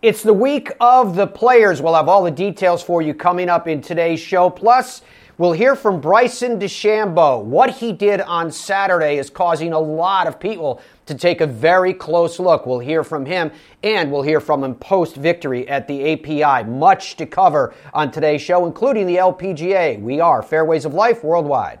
It's the week of the players. We'll have all the details for you coming up in today's show. Plus, we'll hear from Bryson DeChambeau. What he did on Saturday is causing a lot of people to take a very close look. We'll hear from him, and we'll hear from him post victory at the API. Much to cover on today's show, including the LPGA. We are Fairways of Life Worldwide.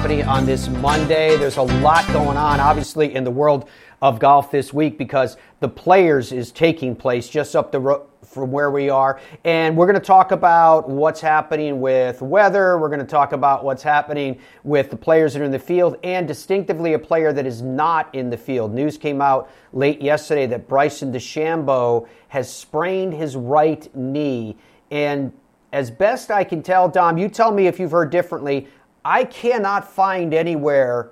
on this Monday. There's a lot going on, obviously, in the world of golf this week because the Players is taking place just up the road from where we are. And we're going to talk about what's happening with weather. We're going to talk about what's happening with the players that are in the field and distinctively a player that is not in the field. News came out late yesterday that Bryson DeChambeau has sprained his right knee. And as best I can tell, Dom, you tell me if you've heard differently. I cannot find anywhere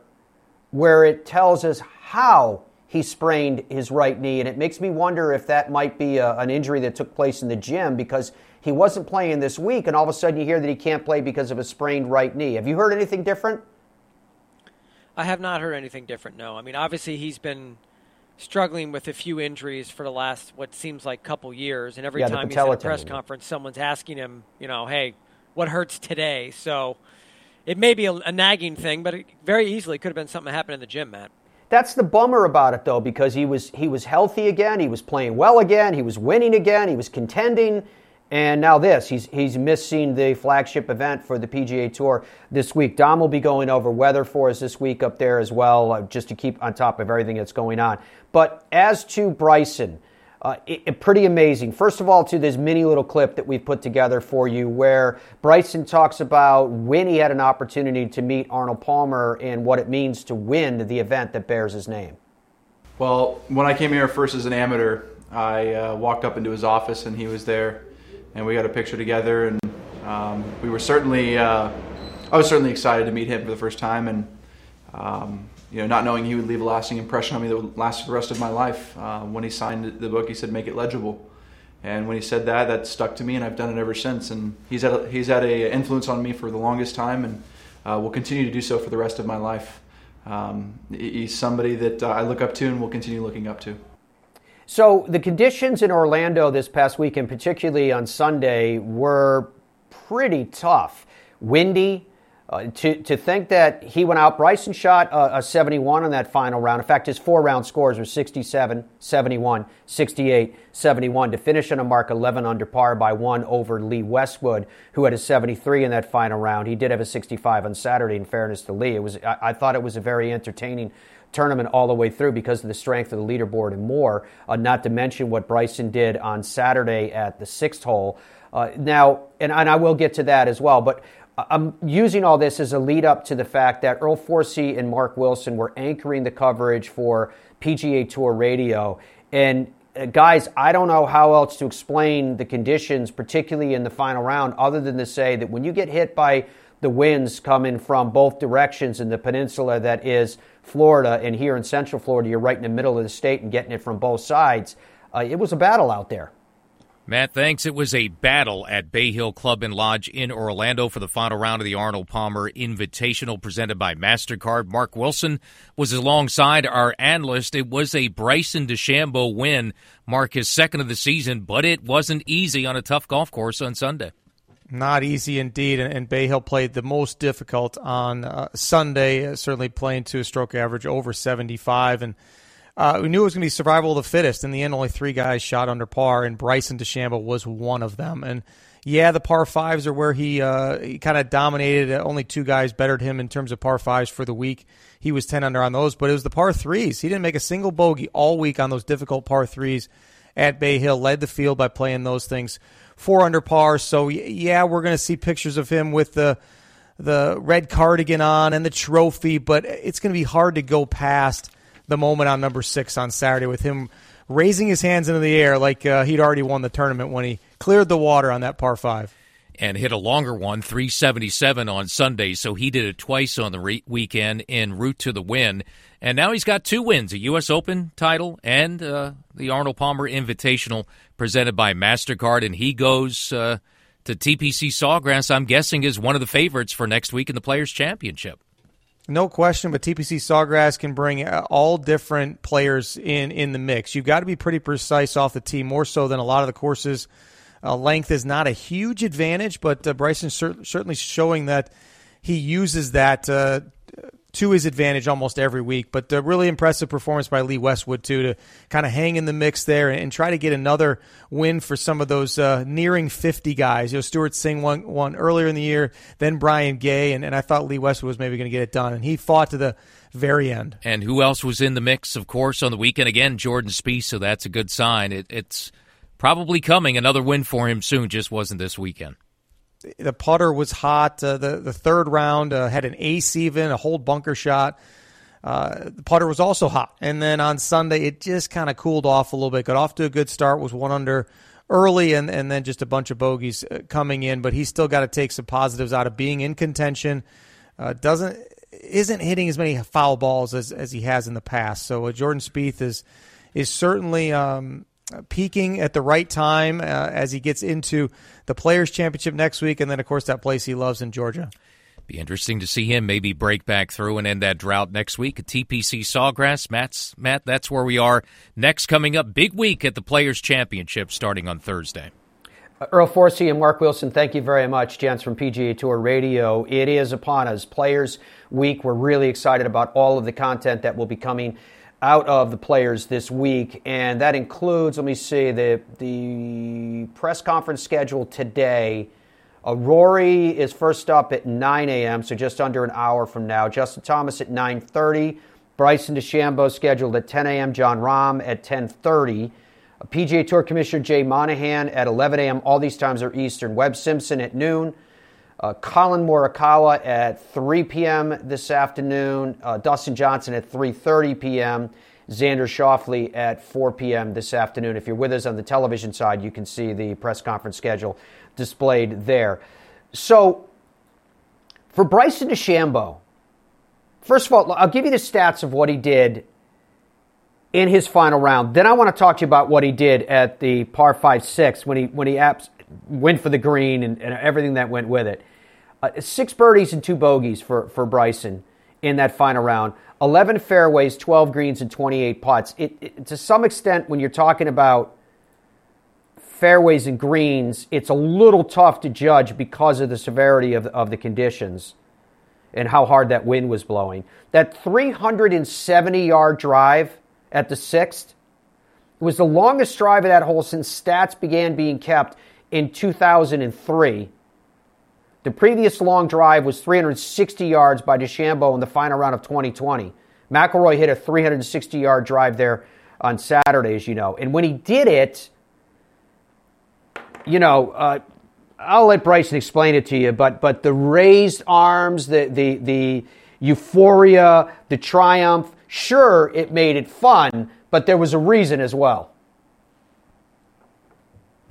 where it tells us how he sprained his right knee. And it makes me wonder if that might be a, an injury that took place in the gym because he wasn't playing this week, and all of a sudden you hear that he can't play because of a sprained right knee. Have you heard anything different? I have not heard anything different, no. I mean, obviously, he's been struggling with a few injuries for the last, what seems like, couple years. And every yeah, time he's at a press conference, someone's asking him, you know, hey, what hurts today? So it may be a, a nagging thing, but it very easily could have been something that happened in the gym, Matt. That's the bummer about it, though, because he was he was healthy again, he was playing well again, he was winning again, he was contending, and now this he's he's missing the flagship event for the PGA Tour this week. Dom will be going over weather for us this week up there as well, uh, just to keep on top of everything that's going on. But as to Bryson. Uh, it, it, pretty amazing. First of all, to this mini little clip that we've put together for you, where Bryson talks about when he had an opportunity to meet Arnold Palmer and what it means to win the event that bears his name. Well, when I came here first as an amateur, I uh, walked up into his office and he was there, and we got a picture together, and um, we were certainly, uh, I was certainly excited to meet him for the first time, and um, you know, not knowing he would leave a lasting impression on me that would last the rest of my life. Uh, when he signed the book, he said, "Make it legible," and when he said that, that stuck to me, and I've done it ever since. And he's had a, he's had a influence on me for the longest time, and uh, will continue to do so for the rest of my life. Um, he's somebody that uh, I look up to, and will continue looking up to. So the conditions in Orlando this past weekend, particularly on Sunday, were pretty tough. Windy, uh, to, to think that he went out, Bryson shot a, a, 71 on that final round. In fact, his four round scores were 67, 71, 68, 71 to finish on a mark 11 under par by one over Lee Westwood, who had a 73 in that final round. He did have a 65 on Saturday, in fairness to Lee. It was, I, I thought it was a very entertaining tournament all the way through because of the strength of the leaderboard and more, uh, not to mention what Bryson did on Saturday at the sixth hole. Uh, now, and, and I will get to that as well, but I'm using all this as a lead up to the fact that Earl Forsey and Mark Wilson were anchoring the coverage for PGA Tour Radio. And uh, guys, I don't know how else to explain the conditions, particularly in the final round, other than to say that when you get hit by the winds coming from both directions in the peninsula that is Florida, and here in Central Florida, you're right in the middle of the state and getting it from both sides. Uh, it was a battle out there. Matt, thanks. It was a battle at Bay Hill Club and Lodge in Orlando for the final round of the Arnold Palmer Invitational presented by MasterCard. Mark Wilson was alongside our analyst. It was a Bryson DeChambeau win, Mark his second of the season, but it wasn't easy on a tough golf course on Sunday. Not easy indeed, and Bay Hill played the most difficult on uh, Sunday, certainly playing to a stroke average over 75, and uh, we knew it was going to be survival of the fittest. In the end, only three guys shot under par, and Bryson DeChambeau was one of them. And yeah, the par fives are where he, uh, he kind of dominated. Only two guys bettered him in terms of par fives for the week. He was 10 under on those, but it was the par threes. He didn't make a single bogey all week on those difficult par threes at Bay Hill. Led the field by playing those things four under par. So yeah, we're going to see pictures of him with the the red cardigan on and the trophy, but it's going to be hard to go past the moment on number six on Saturday with him raising his hands into the air like uh, he'd already won the tournament when he cleared the water on that par five. And hit a longer one, 377 on Sunday. So he did it twice on the re- weekend en route to the win. And now he's got two wins a U.S. Open title and uh, the Arnold Palmer Invitational presented by MasterCard. And he goes uh, to TPC Sawgrass, I'm guessing, is one of the favorites for next week in the Players' Championship. No question, but TPC Sawgrass can bring all different players in in the mix. You've got to be pretty precise off the tee, more so than a lot of the courses. Uh, length is not a huge advantage, but uh, Bryson cer- certainly showing that he uses that uh, to his advantage almost every week. But a really impressive performance by Lee Westwood too to kind of hang in the mix there and, try to get another win for some of those uh, nearing 50 guys. You know, Stewart Cink won, won earlier in the year, then Brian Gay, and, and I thought Lee Westwood was maybe going to get it done, and he fought to the very end. And who else was in the mix? Of course, on the weekend again, Jordan Spieth. So that's a good sign. It, it's probably coming. Another win for him soon. Just wasn't this weekend the putter was hot. Uh, the the third round uh, had an ace even, a hold bunker shot. Uh, the putter was also hot, and then on Sunday it just kind of cooled off a little bit. Got off to a good start, was one under early, and and then just a bunch of bogeys uh, coming in. But he's still got to take some positives out of being in contention. Uh, doesn't isn't hitting as many foul balls as as he has in the past. So uh, Jordan Spieth is is certainly um, peaking at the right time uh, as he gets into the Players Championship next week, and then of course that place he loves in Georgia. Be interesting to see him maybe break back through and end that drought next week at TPC Sawgrass. Matt's, Matt, that's where we are next. Coming up, big week at the Players Championship starting on Thursday. Uh, Earl Forsey and Mark Wilson, thank you very much, gents from PGA Tour Radio. It is upon us. Players Week. We're really excited about all of the content that will be coming out of the players this week, and that includes, let me see, the the press conference schedule today. Uh, Rory is first up at 9 a.m., so just under an hour from now. Justin Thomas at 9:30. Bryson DeChambeau scheduled at 10 a.m. Jon Rahm at 10:30. Uh, PGA Tour Commissioner Jay Monahan at 11 a.m. All these times are Eastern. Webb Simpson at noon. Uh, Collin Morikawa at 3 p.m. this afternoon. Uh, Dustin Johnson at 3:30 p.m. Xander Schauffele at 4 p.m. this afternoon. If you're with us on the television side, you can see the press conference schedule displayed there. So, for Bryson DeChambeau, first of all, I'll give you the stats of what he did in his final round. Then I want to talk to you about what he did at the par 5 6 when he, when he apps, went for the green and, and everything that went with it. Uh, six birdies and two bogeys for, for Bryson in that final round. 11 fairways, 12 greens, and 28 putts. It, it, to some extent, when you're talking about fairways and greens, it's a little tough to judge because of the severity of, of the conditions and how hard that wind was blowing. That 370 yard drive at the sixth was the longest drive of that hole since stats began being kept in 2003. The previous long drive was 360 yards by DeChambeau in the final round of 2020. McIlroy hit a 360 yard drive there on Saturday, as you know. And when he did it, you know, uh, I'll let Bryson explain it to you, but but the raised arms, the the the euphoria, the triumph, sure, it made it fun, but there was a reason as well.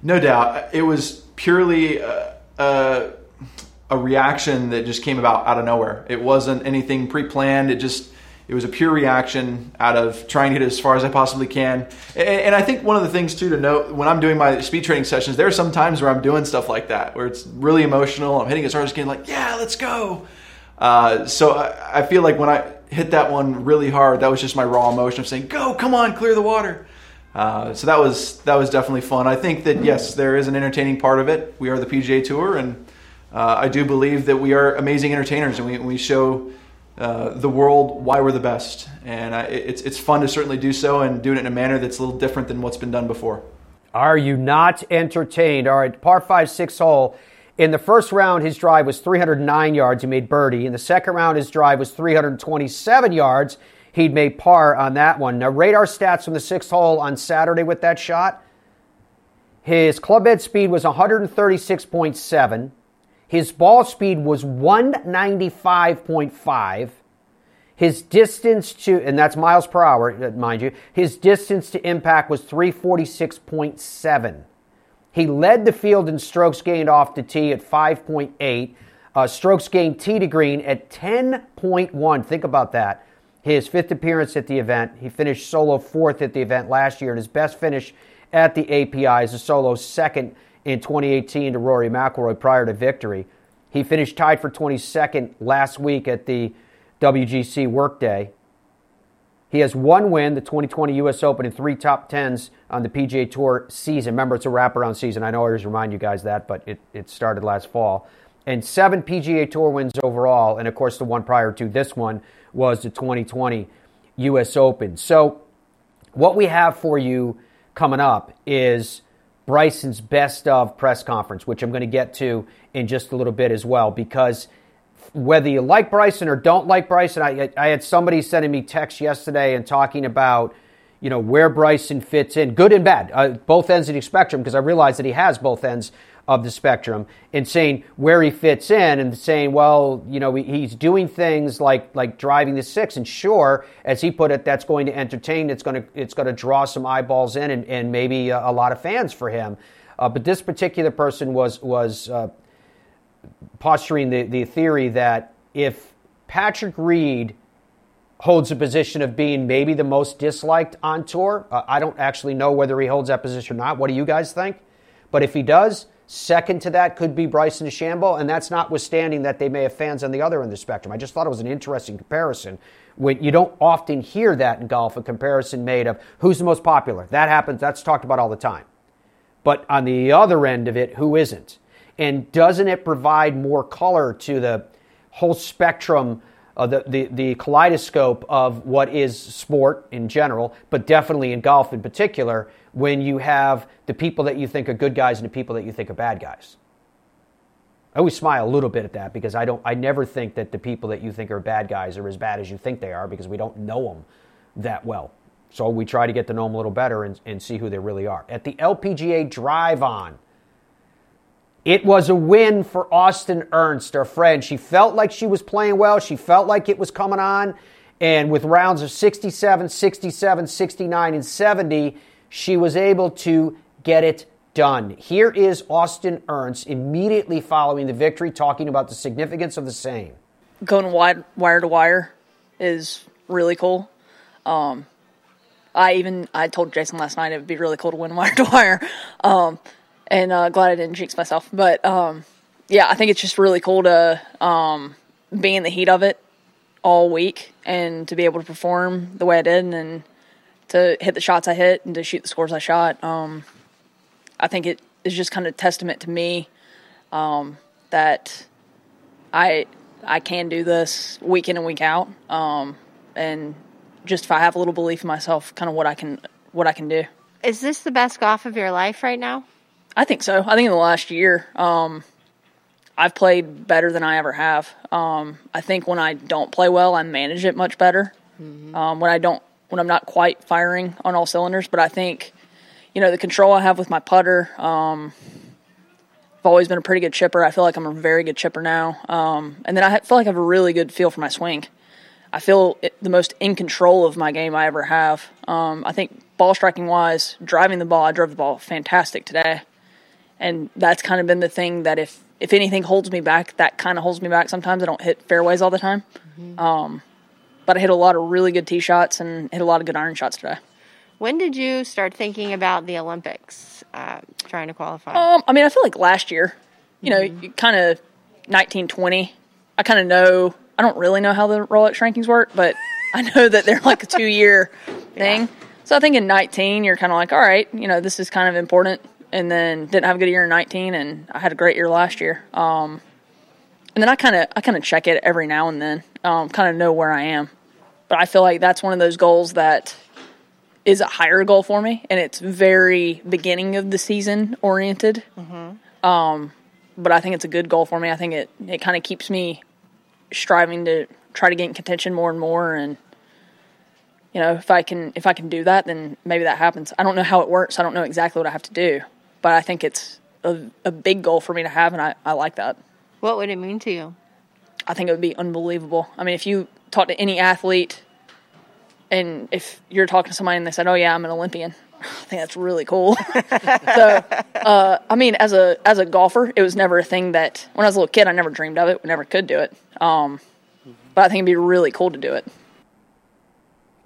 No doubt. It was purely uh, uh, a reaction that just came about out of nowhere. It wasn't anything pre planned. It just. It was a pure reaction out of trying to hit as far as I possibly can. And, and, I think one of the things too to note when I'm doing my speed training sessions, there are some times where I'm doing stuff like that, where it's really emotional. I'm hitting as hard as I can, like, yeah, let's go. Uh, so I, I, feel like when I hit that one really hard, that was just my raw emotion of saying, go, come on, clear the water. Uh, so that was that was definitely fun. I think that yes, there is an entertaining part of it. We are the PGA Tour, and uh, I do believe that we are amazing entertainers, and we we show uh, the world why we're the best. And I, it's it's fun to certainly do so and do it in a manner that's a little different than what's been done before. Are you not entertained? All right, par five six hole. In the first round, his drive was 309 yards. He made birdie. In the second round, his drive was 327 yards he'd made par on that one. Now, radar stats from the sixth hole on Saturday with that shot. His club head speed was 136.7. His ball speed was 195.5. His distance to, and that's miles per hour, mind you, his distance to impact was 346.7. He led the field in strokes gained off the tee at 5.8, uh, strokes gained tee to green at 10.1. Think about that. His fifth appearance at the event. He finished solo fourth at the event last year, and his best finish at the API is a solo second in 2018 to Rory McIlroy prior to victory. He finished tied for 22nd last week at the WGC Workday. He has one win, the 2020 U.S. Open, and three top tens on the PGA Tour season. Remember, it's a wraparound season. I know I always remind you guys that, but it, it started last fall. And seven PGA Tour wins overall. And of course, the one prior to this one was the 2020 U.S. Open. So, what we have for you coming up is Bryson's best of press conference, which I'm going to get to in just a little bit as well, because whether you like Bryson or don't like Bryson, I, I had somebody sending me text yesterday and talking about, you know, where Bryson fits in, good and bad, uh, both ends of the spectrum, because I realize that he has both ends of the spectrum, and saying where he fits in, and saying, well, you know, he's doing things like like driving the six, and sure, as he put it, that's going to entertain, it's going to it's going to draw some eyeballs in, and, and maybe a, a lot of fans for him. Uh, but this particular person was was uh, posturing the, the theory that if Patrick Reed holds a position of being maybe the most disliked on tour, uh, I don't actually know whether he holds that position or not. What do you guys think? But if he does, second to that could be Bryson DeChambeau, and that's notwithstanding that they may have fans on the other end of the spectrum. I just thought it was an interesting comparison. When you don't often hear that in golf, a comparison made of who's the most popular. That happens. That's talked about all the time. But on the other end of it, who isn't? And doesn't it provide more color to the whole spectrum, uh, the, the, the kaleidoscope of what is sport in general, but definitely in golf in particular, when you have the people that you think are good guys and the people that you think are bad guys? I always smile a little bit at that because I don't. I never think that the people that you think are bad guys are as bad as you think they are because we don't know them that well. So we try to get to know them a little better and, and see who they really are. At the LPGA Drive On, it was a win for Austin Ernst, our friend. She felt like she was playing well. She felt like it was coming on. And with rounds of 67, 67, 69, and 70, she was able to get it done. Here is Austin Ernst immediately following the victory, talking about the significance of the same. Going wide, wire to wire is really cool. Um, I even I told Jason last night it would be really cool to win wire to wire. Um, and uh, glad I didn't jinx myself. But um, yeah, I think it's just really cool to um, be in the heat of it all week and to be able to perform the way I did and to hit the shots I hit and to shoot the scores I shot. Um, I think it is just kind of testament to me um, that I I can do this week in and week out, um, and just if I have a little belief in myself, kind of what I can what I can do. Is this the best golf of your life right now? I think so. I think in the last year, um, I've played better than I ever have. Um, I think when I don't play well, I manage it much better. Mm-hmm. Um, when I don't, when I'm not quite firing on all cylinders, but I think, you know, the control I have with my putter. Um, I've always been a pretty good chipper. I feel like I'm a very good chipper now. Um, and then I feel like I have a really good feel for my swing. I feel it, the most in control of my game I ever have. Um, I think ball striking wise, driving the ball, I drove the ball fantastic today and that's kind of been the thing that if if anything holds me back, that kind of holds me back. Sometimes I don't hit fairways all the time, mm-hmm. um, but I hit a lot of really good tee shots and hit a lot of good iron shots today. When did you start thinking about the Olympics, uh, trying to qualify? Um, I mean, I feel like last year, you mm-hmm. know, kind of nineteen twenty. I kind of know. I don't really know how the Rolex rankings work, but I know that they're like a two year thing. Yeah. So I think in 19, you're kind of like, all right, you know, this is kind of important and then didn't have a good year in 19, and I had a great year last year. Um, and then I kind of I kind of check it every now and then, um, kind of know where I am. But I feel like that's one of those goals that is a higher goal for me, and it's very beginning of the season oriented. Mm-hmm. Um, but I think it's a good goal for me. I think it it kind of keeps me striving to try to get in contention more and more, and you know if I can if I can do that, then maybe that happens. I don't know how it works. I don't know exactly what I have to do, but I think it's a, a big goal for me to have, and I, I like that. What would it mean to you? I think it would be unbelievable. I mean, if you talk to any athlete, and if you're talking to somebody and they said, "Oh yeah, I'm an Olympian," I think that's really cool. so, uh, I mean, as a as a golfer, it was never a thing that when I was a little kid, I never dreamed of it. We never could do it. Um, but I think it'd be really cool to do it.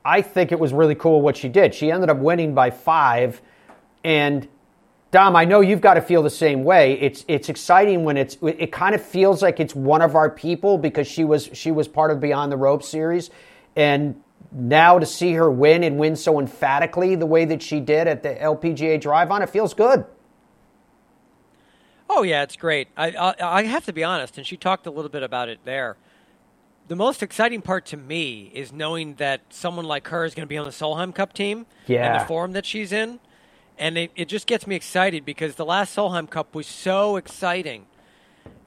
I think it was really cool what she did. She ended up winning by five, and Dom, I know you've got to feel the same way. It's it's exciting when it's it kind of feels like it's one of our people because she was she was part of Beyond the Rope series, and now to see her win and win so emphatically the way that she did at the LPGA Drive On, it feels good. Oh yeah, it's great. I, I, I have to be honest, and she talked a little bit about it there. The most exciting part to me is knowing that someone like her is going to be on the Solheim Cup team yeah. and the form that she's in, and it, it just gets me excited because the last Solheim Cup was so exciting,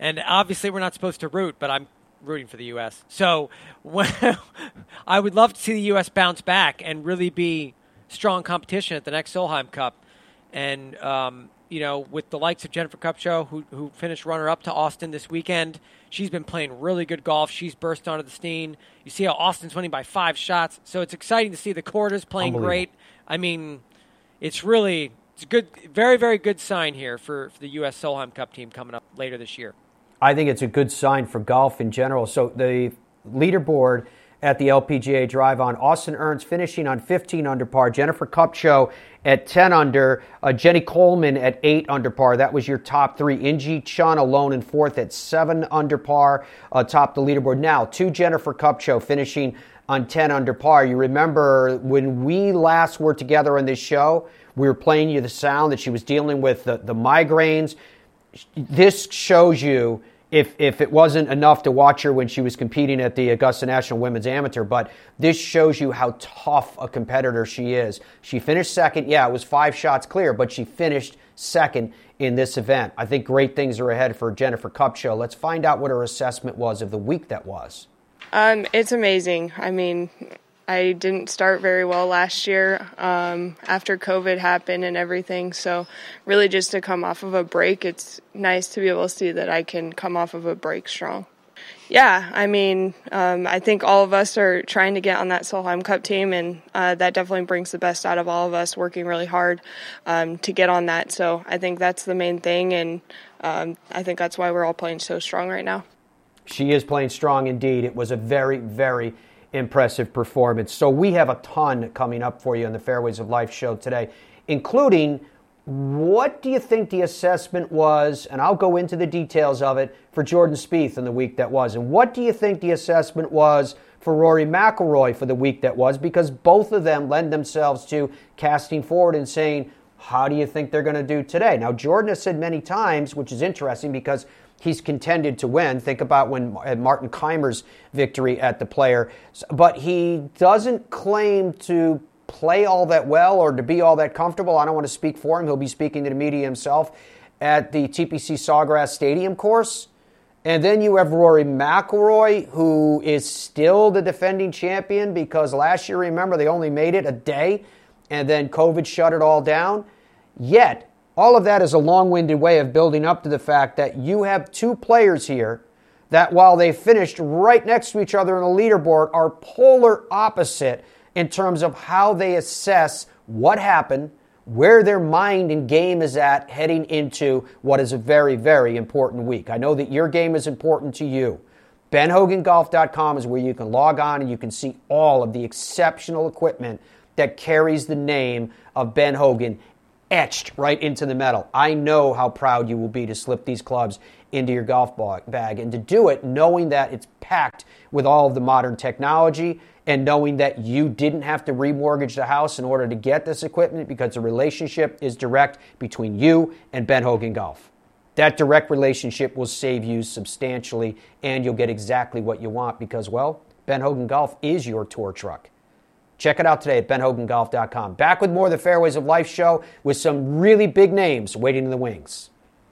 and obviously we're not supposed to root, but I'm rooting for the U.S. So I would love to see the U.S. bounce back and really be strong competition at the next Solheim Cup. And um, you know, with the likes of Jennifer Kupcho, who who finished runner up to Austin this weekend, she's been playing really good golf. She's burst onto the scene. You see how Austin's winning by five shots, so it's exciting to see the quarters playing great. I mean, it's really it's a good, very very good sign here for, for the U.S. Solheim Cup team coming up later this year. I think it's a good sign for golf in general. So the leaderboard at the LPGA Drive on Austin Ernst finishing on 15 under par, Jennifer Kupcho at 10 under, uh, Jenny Coleman at 8 under par. That was your top three. In Gee Chun alone in fourth at 7 under par, uh, top the leaderboard. Now, two Jennifer Kupcho finishing on 10 under par. You remember when we last were together on this show, we were playing you the sound that she was dealing with the, the migraines. This shows you if if it wasn't enough to watch her when she was competing at the Augusta National Women's Amateur, but this shows you how tough a competitor she is. She finished second. Yeah, it was five shots clear, but she finished second in this event. I think great things are ahead for Jennifer Kupcho. Let's find out what her assessment was of the week that was. Um, it's amazing. I mean, I didn't start very well last year um, after COVID happened and everything. So, really, just to come off of a break, it's nice to be able to see that I can come off of a break strong. Yeah, I mean, um, I think all of us are trying to get on that Solheim Cup team, and uh, that definitely brings the best out of all of us, working really hard um, to get on that. So, I think that's the main thing, and um, I think that's why we're all playing so strong right now. She is playing strong indeed. It was a very, very impressive performance. So we have a ton coming up for you on the Fairways of Life show today, including what do you think the assessment was? And I'll go into the details of it for Jordan Spieth in the week that was. And what do you think the assessment was for Rory McIlroy for the week that was? Because both of them lend themselves to casting forward and saying, how do you think they're going to do today? Now, Jordan has said many times, which is interesting because he's contended to win. Think about when uh, Martin Kaymer's victory at the player. But he doesn't claim to play all that well or to be all that comfortable. I don't want to speak for him. He'll be speaking to the media himself at the TPC Sawgrass Stadium course. And then you have Rory McIlroy, who is still the defending champion because last year, remember, they only made it a day and then COVID shut it all down. Yet, all of that is a long winded way of building up to the fact that you have two players here that, while they finished right next to each other in the leaderboard, are polar opposite in terms of how they assess what happened, where their mind and game is at heading into what is a very, very important week. I know that your game is important to you. BenHoganGolf.com is where you can log on and you can see all of the exceptional equipment that carries the name of Ben Hogan etched right into the metal. I know how proud you will be to slip these clubs into your golf bag and to do it knowing that it's packed with all of the modern technology and knowing that you didn't have to remortgage the house in order to get this equipment because the relationship is direct between you and Ben Hogan Golf. That direct relationship will save you substantially and you'll get exactly what you want because, well, Ben Hogan Golf is your tour truck. Check it out today at benhogangolf.com. Back with more of the Fairways of Life show with some really big names waiting in the wings.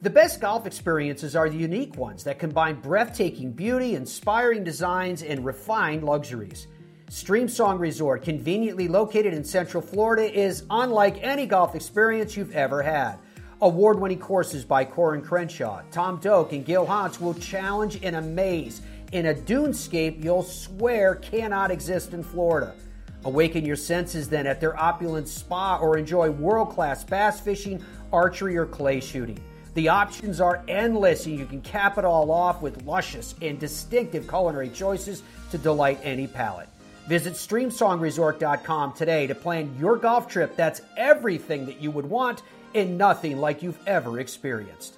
The best golf experiences are the unique ones that combine breathtaking beauty, inspiring designs, and refined luxuries. Streamsong Resort, conveniently located in Central Florida, is unlike any golf experience you've ever had. Award winning courses by Coore and Crenshaw, Tom Doak, and Gil Hanse will challenge and amaze in a dunescape you'll swear cannot exist in Florida. Awaken your senses then at their opulent spa or enjoy world class bass fishing, archery, or clay shooting. The options are endless, and you can cap it all off with luscious and distinctive culinary choices to delight any palate. Visit StreamSongResort.com today to plan your golf trip that's everything that you would want and nothing like you've ever experienced.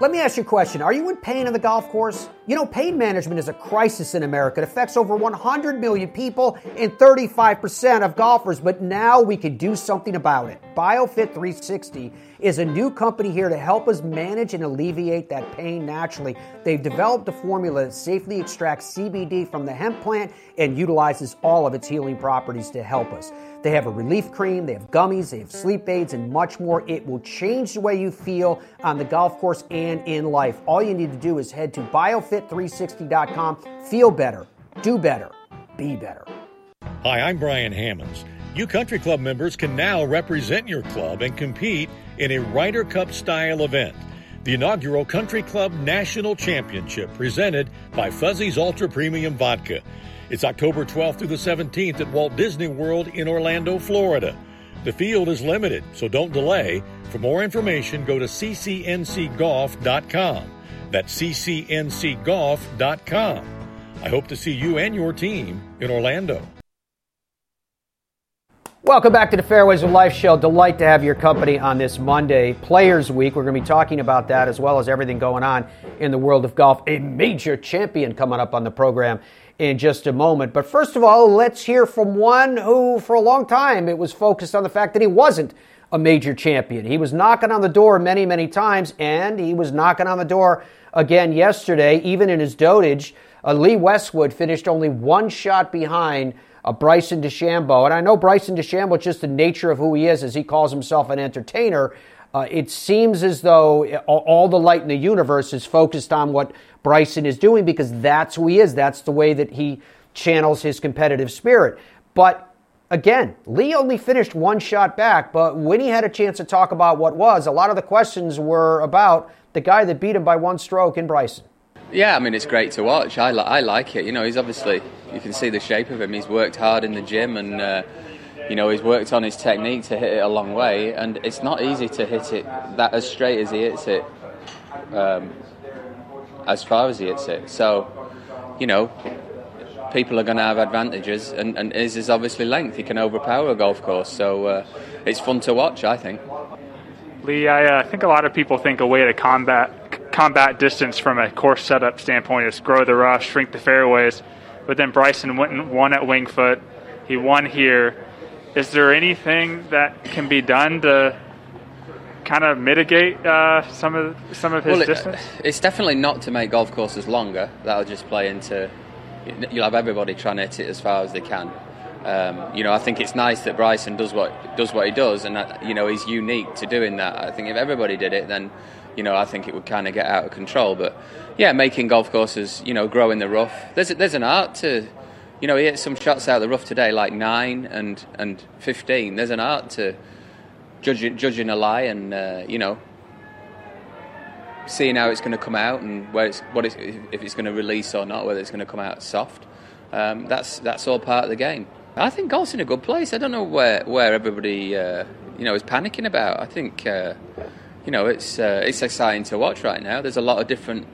Let me ask you a question. Are you in pain on the golf course? You know, pain management is a crisis in America. It affects over 100 million people and 35% of golfers, but now we can do something about it. BioFit 360 is a new company here to help us manage and alleviate that pain naturally. They've developed a formula that safely extracts CBD from the hemp plant and utilizes all of its healing properties to help us. They have a relief cream, they have gummies, they have sleep aids, and much more. It will change the way you feel on the golf course and in life. All you need to do is head to biofit360.com. Feel better, do better, be better. Hi, I'm Brian Hammonds. You country club members can now represent your club and compete in a Ryder Cup style event. The inaugural Country Club National Championship presented by Fuzzy's Ultra Premium Vodka. It's October 12th through the 17th at Walt Disney World in Orlando, Florida. The field is limited, so don't delay. For more information, go to ccncgolf.com. That's ccncgolf.com. I hope to see you and your team in Orlando. Welcome back to the Fairways of Life show. Delight to have your company on this Monday, Players Week. We're going to be talking about that as well as everything going on in the world of golf. A major champion coming up on the program in just a moment. But first of all, let's hear from one who, for a long time, it was focused on the fact that he wasn't a major champion. He was knocking on the door many, many times, and he was knocking on the door again yesterday, even in his dotage. Uh, Lee Westwood finished only one shot behind uh, Bryson DeChambeau. And I know Bryson DeChambeau, just the nature of who he is, as he calls himself an entertainer, uh, it seems as though all the light in the universe is focused on what Bryson is doing because that's who he is. That's the way that he channels his competitive spirit. But again, Lee only finished one shot back, but when he had a chance to talk about what was, a lot of the questions were about the guy that beat him by one stroke in Bryson. Yeah, I mean, it's great to watch. I, li- I like it. You know, he's obviously, you can see the shape of him. He's worked hard in the gym and, uh, you know, he's worked on his technique to hit it a long way. And it's not easy to hit it that as straight as he hits it um, as far as he hits it. So, you know, people are going to have advantages, and, and his is obviously length. He can overpower a golf course, so uh, it's fun to watch, I think. Lee, I uh, think a lot of people think a way to combat combat distance from a course setup standpoint is grow the rough, shrink the fairways. But then Bryson went and won at Winged Foot. He won here. Is there anything that can be done to kind of mitigate uh, some of some of his well, it, distance? It's definitely not to make golf courses longer. That'll just play into. You'll have everybody trying to hit it as far as they can. Um, you know, I think it's nice that Bryson does what does what he does, and that, you know he's unique to doing that. I think if everybody did it, then you know I think it would kind of get out of control. But yeah, making golf courses, you know, grow in the rough. There's there's an art to, you know, he hit some shots out of the rough today, like nine and and fifteen. There's an art to judging judging a lie, and uh, you know, seeing how it's going to come out and where it's what it's, if it's going to release or not, whether it's going to come out soft. Um, that's that's all part of the game. I think golf's in a good place. I don't know where where everybody uh, you know is panicking about. I think uh, you know it's uh, it's exciting to watch right now. There's a lot of different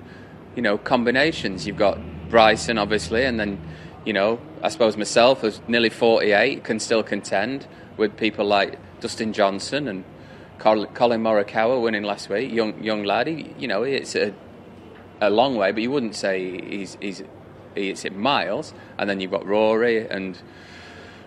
you know combinations. You've got Bryson obviously, and then you know I suppose myself, who's nearly 48, can still contend with people like Dustin Johnson and Collin Morikawa winning last week. Young young lad, he, you know it's a a long way, but you wouldn't say he's he's it's in miles. And then you've got Rory and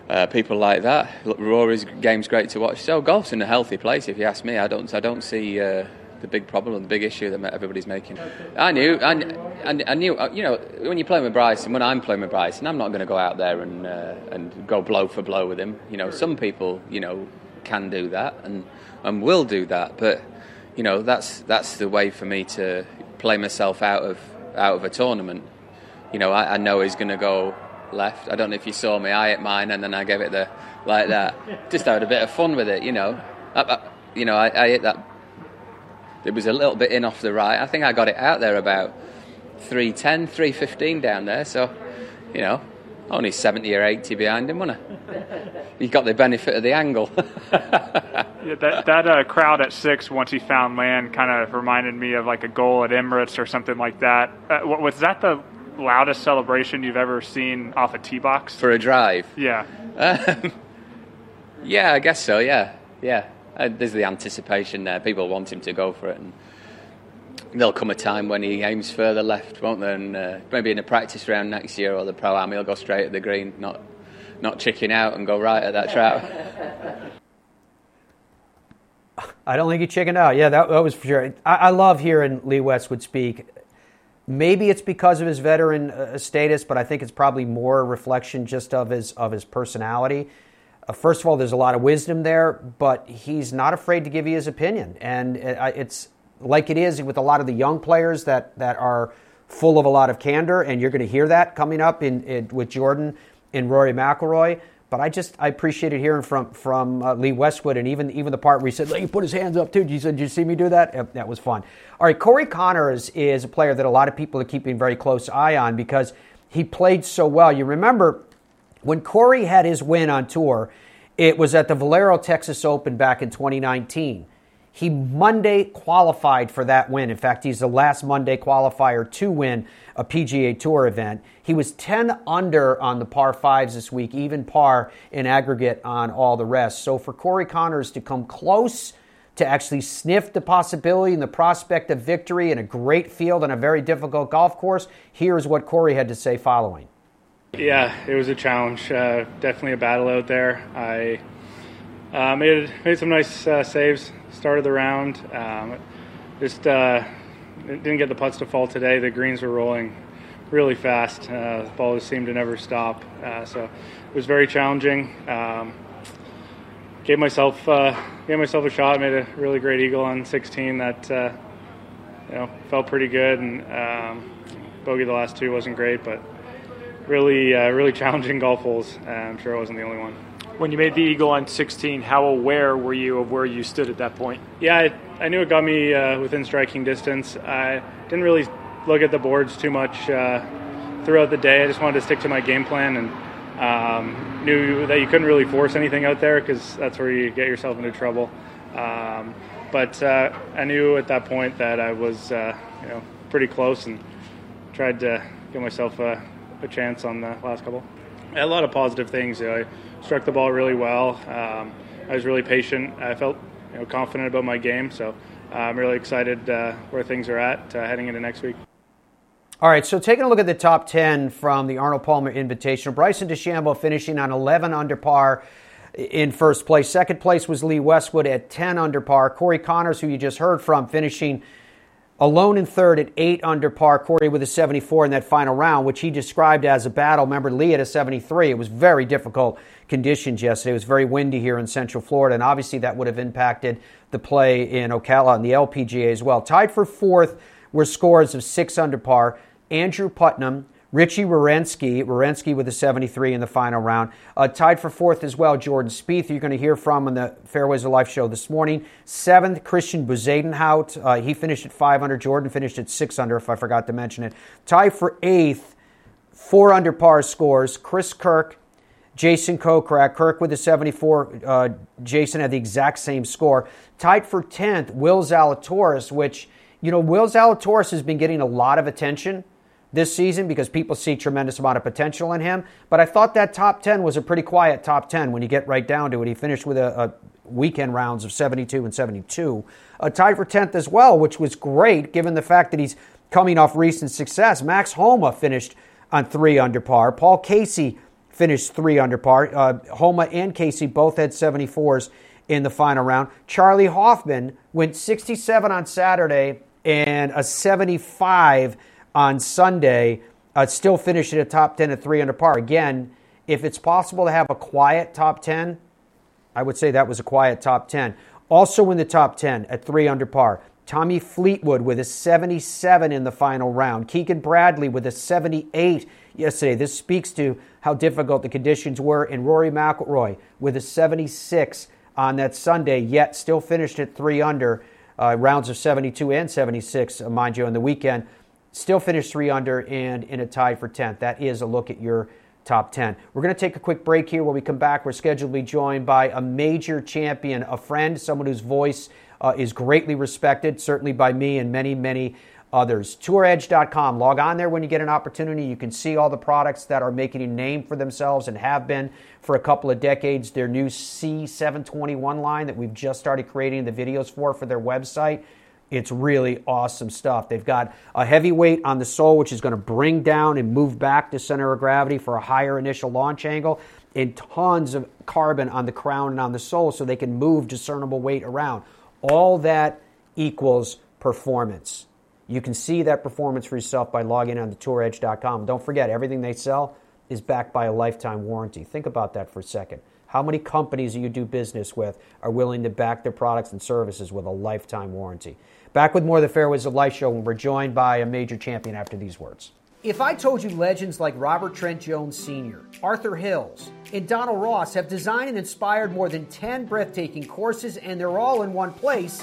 uh, people like that. Rory's game's great to watch. So golf's in a healthy place, if you ask me. I don't, I don't see uh, the big problem, the big issue that everybody's making. I knew, I, I, knew, uh, you know, when you're playing with Bryson, when I'm playing with Bryson, I'm not going to go out there and uh, and go blow for blow with him. You know, some people, you know, can do that and and will do that, but you know, that's that's the way for me to play myself out of out of a tournament. You know, I, I know he's going to go left. I don't know if you saw me. I hit mine and then I gave it the like that. Just had a bit of fun with it, you know. I, I, you know, I, I hit that. It was a little bit in off the right. I think I got it out there about 310, 315 down there. So, you know, only 70 or 80 behind him, wasn't I? You got the benefit of the angle. yeah, that that uh, crowd at six, once he found land, kind of reminded me of like a goal at Emirates or something like that. Uh, was that the loudest celebration you've ever seen off a tee box? For a drive? Yeah. Um, yeah, I guess so, yeah. Yeah. Uh, there's the anticipation there. People want him to go for it. And there'll come a time when he aims further left, won't there? And uh, maybe in a practice round next year or the Pro Am, he'll go straight at the green, not, not chicken out and go right at that trout. I don't think he chickened out. Yeah, that, that was for sure. I, I love hearing Lee Westwood speak Maybe it's because of his veteran uh, status, but I think it's probably more a reflection just of his of his personality. Uh, first of all, there's a lot of wisdom there, but he's not afraid to give you his opinion, and uh, it's like it is with a lot of the young players that that are full of a lot of candor, and you're going to hear that coming up in, in with Jordan and Rory McIlroy. But I just I appreciated hearing from from uh, Lee Westwood and even even the part where he said, "He put his hands up too." He said, "Did you see me do that?" That was fun. All right, Corey Conners is a player that a lot of people are keeping very close eye on because he played so well. You remember when Corey had his win on tour, it was at the Valero Texas Open back in 2019. He Monday qualified for that win. In fact, he's the last Monday qualifier to win a PGA Tour event. He was 10 under on the par fives this week, even par in aggregate on all the rest. So for Corey Conners to come close to actually sniff the possibility and the prospect of victory in a great field on a very difficult golf course, here's what Corey had to say following. Yeah, it was a challenge. Uh, definitely a battle out there. I uh, made made some nice uh, saves started the round. Um, just uh, didn't get the putts to fall today. The greens were rolling really fast. Uh, the ball just seemed to never stop. Uh, so it was very challenging. Um, gave myself uh, gave myself a shot. Made a really great eagle on 16 that uh, you know felt pretty good. And um, bogey the last two wasn't great, but really uh, really challenging golf holes. I'm sure I wasn't the only one when you made the eagle on 16, how aware were you of where you stood at that point? Yeah, I, I knew it got me uh, within striking distance. I didn't really look at the boards too much uh, throughout the day. I just wanted to stick to my game plan and um, knew that you couldn't really force anything out there because that's where you get yourself into trouble. Um, but uh, I knew at that point that I was, uh, you know, pretty close and tried to give myself a, a chance on the last couple. A lot of positive things. You know, I struck the ball really well. Um, I was really patient. I felt you know, confident about my game, so uh, I'm really excited uh, where things are at uh, heading into next week. All right, so taking a look at the top 10 from the Arnold Palmer Invitational, Bryson DeChambeau finishing on 11 under par in first place. Second place was Lee Westwood at 10 under par. Corey Conners, who you just heard from, finishing alone in third at 8 under par. Corey with a 74 in that final round, which he described as a battle. Remember, Lee at a 73. It was very difficult conditions yesterday. It was very windy here in Central Florida, and obviously that would have impacted the play in Ocala and the LPGA as well. Tied for fourth were scores of 6 under par. Andrew Putnam, Richie Werenski, Werenski with a 73 in the final round. Uh, tied for fourth as well, Jordan Spieth, you're going to hear from on the Fairways of Life show this morning. Seventh, Christiaan Bezuidenhout. Uh, he finished at 500. Jordan finished at 600, if I forgot to mention it. Tied for eighth, four under par scores, Chris Kirk, Jason Kokrak. Kirk with a 74. Uh, Jason had the exact same score. Tied for 10th, Will Zalatoris, which, you know, Will Zalatoris has been getting a lot of attention this season because people see tremendous amount of potential in him. But I thought that top 10 was a pretty quiet top 10 when you get right down to it. He finished with a, a weekend rounds of 72 and 72. Uh, tied for 10th as well, which was great given the fact that he's coming off recent success. Max Homa finished on three under par. Paul Casey finished three under par. Uh, Homa and Casey both had 74s in the final round. Charley Hoffman went 67 on Saturday and a 75 on Sunday, uh, still finished at a top 10 at 3 under par. Again, if it's possible to have a quiet top 10, I would say that was a quiet top 10. Also in the top 10 at 3 under par, Tommy Fleetwood with a 77 in the final round. Keegan Bradley with a 78 yesterday. This speaks to how difficult the conditions were. And Rory McIlroy with a 76 on that Sunday, yet still finished at 3 under. Uh, rounds of 72 and 76, uh, mind you, on the weekend. Still finished three under and in a tie for 10th. That is a look at your top 10. We're going to take a quick break here. When we come back, we're scheduled to be joined by a major champion, a friend, someone whose voice uh, is greatly respected, certainly by me and many, many others. TourEdge.com. Log on there when you get an opportunity. You can see all the products that are making a name for themselves and have been for a couple of decades. Their new C721 line that we've just started creating the videos for for their website it's really awesome stuff. They've got a heavy weight on the sole, which is going to bring down and move back to center of gravity for a higher initial launch angle, and tons of carbon on the crown and on the sole so they can move discernible weight around. All that equals performance. You can see that performance for yourself by logging on to touredge.com. Don't forget, everything they sell is backed by a lifetime warranty. Think about that for a second. How many companies you do business with are willing to back their products and services with a lifetime warranty? Back with more of the Fairways of Life show when we're joined by a major champion after these words. If I told you legends like Robert Trent Jones Sr., Arthur Hills, and Donald Ross have designed and inspired more than 10 breathtaking courses and they're all in one place,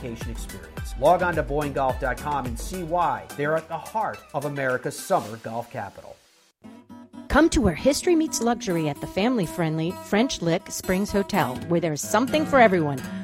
vacation experience. Log on to BoyneGolf.com and see why they're at the heart of America's summer golf capital. Come to where history meets luxury at the family friendly French Lick Springs Hotel, where there's something for everyone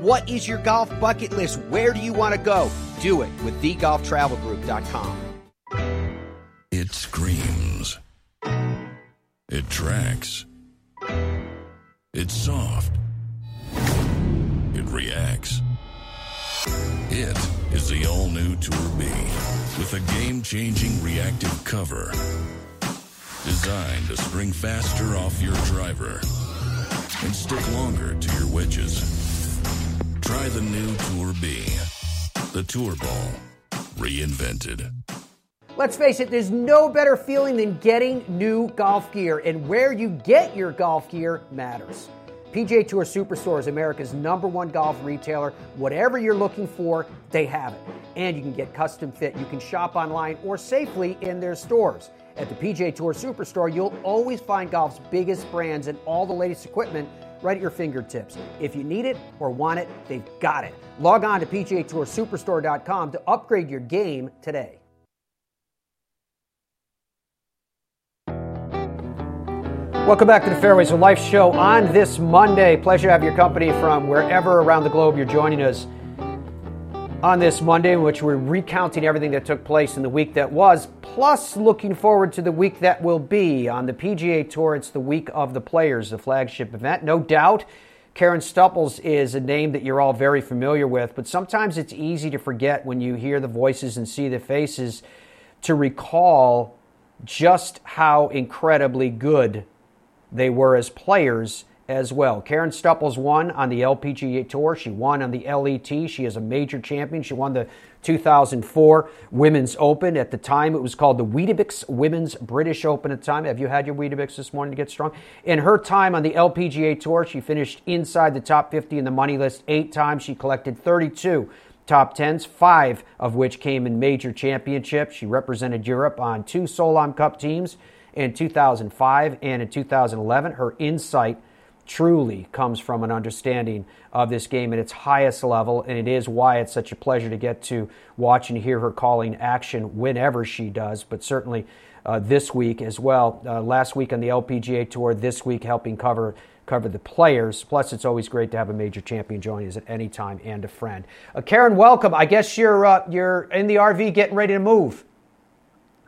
What is your golf bucket list? Where do you want to go? Do it with TheGolfTravelGroup.com. It screams. It tracks. It's soft. It reacts. It is the all new Tour B with a game changing reactive cover designed to spring faster off your driver and stick longer to your wedges. Try the new Tour B, the Tour Ball, reinvented. Let's face it, there's no better feeling than getting new golf gear, and where you get your golf gear matters. PGA Tour Superstore is America's number one golf retailer. Whatever you're looking for, they have it. And you can get custom fit. You can shop online or safely in their stores. At the PGA Tour Superstore, you'll always find golf's biggest brands and all the latest equipment right at your fingertips. If you need it or want it, they've got it. Log on to PGATourSuperstore.com to upgrade your game today. Welcome back to the Fairways of Life show on this Monday. Pleasure to have your company from wherever around the globe you're joining us on this Monday, in which we're recounting everything that took place in the week that was, plus looking forward to the week that will be. On the PGA Tour, it's the week of the players, the flagship event. No doubt, Karen Stupples is a name that you're all very familiar with, but sometimes it's easy to forget when you hear the voices and see the faces to recall just how incredibly good they were as players as well. Karen Stupples won on the LPGA Tour. She won on the LET. She is a major champion. She won the 2004 Women's Open. At the time, it was called the Weetabix Women's British Open at the time. Have you had your Weetabix this morning to get strong? In her time on the LPGA Tour, she finished inside the top 50 in the money list eight times. She collected 32 top 10s, five of which came in major championships. She represented Europe on two Solheim Cup teams in 2005 and in 2011. Her insight truly comes from an understanding of this game at its highest level, and it is why it's such a pleasure to get to watch and hear her calling action whenever she does, but certainly uh, this week as well. Uh, last week on the LPGA Tour, this week helping cover cover the players. Plus, it's always great to have a major champion join us at any time and a friend. Uh, Karen, welcome. I guess you're uh, you're in the RV getting ready to move.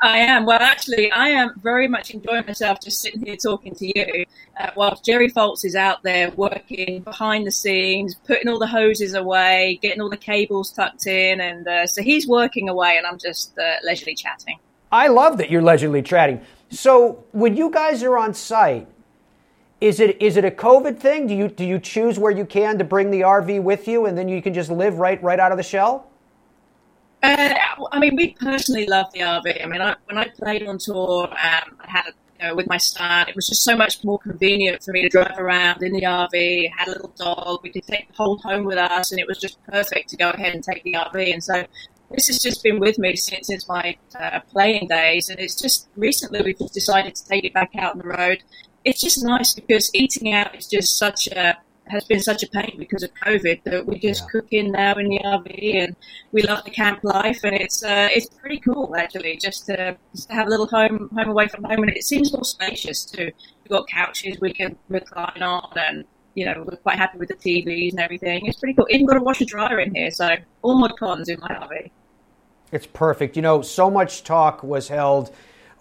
I am. Well, actually, I am very much enjoying myself just sitting here talking to you, uh, whilst Jerry Foltz is out there working behind the scenes, putting all the hoses away, getting all the cables tucked in, and uh, so he's working away, and I'm just uh, leisurely chatting. I love that you're leisurely chatting. So, when you guys are on site, is it is it a COVID thing? Do you do you choose where you can to bring the RV with you, and then you can just live right right out of the shell? Uh, I mean, we personally love the RV. I mean, I, when I played on tour, um, I had a, with my son, it was just so much more convenient for me to drive around in the RV. Had a little dog, we could take the whole home with us, and it was just perfect to go ahead and take the RV. And so this has just been with me since, since my uh, playing days, and it's just recently we've just decided to take it back out on the road. It's just nice because eating out is just such a has been such a pain because of COVID that we just yeah. cook in now in the RV and we love the camp life and it's uh, it's pretty cool actually just to, just to have a little home home away from home and it seems more spacious too. We've got couches we can recline on and you know we're quite happy with the TVs and everything. It's pretty cool. Even got a washer dryer in here, so all my cons in my RV. It's perfect. You know, so much talk was held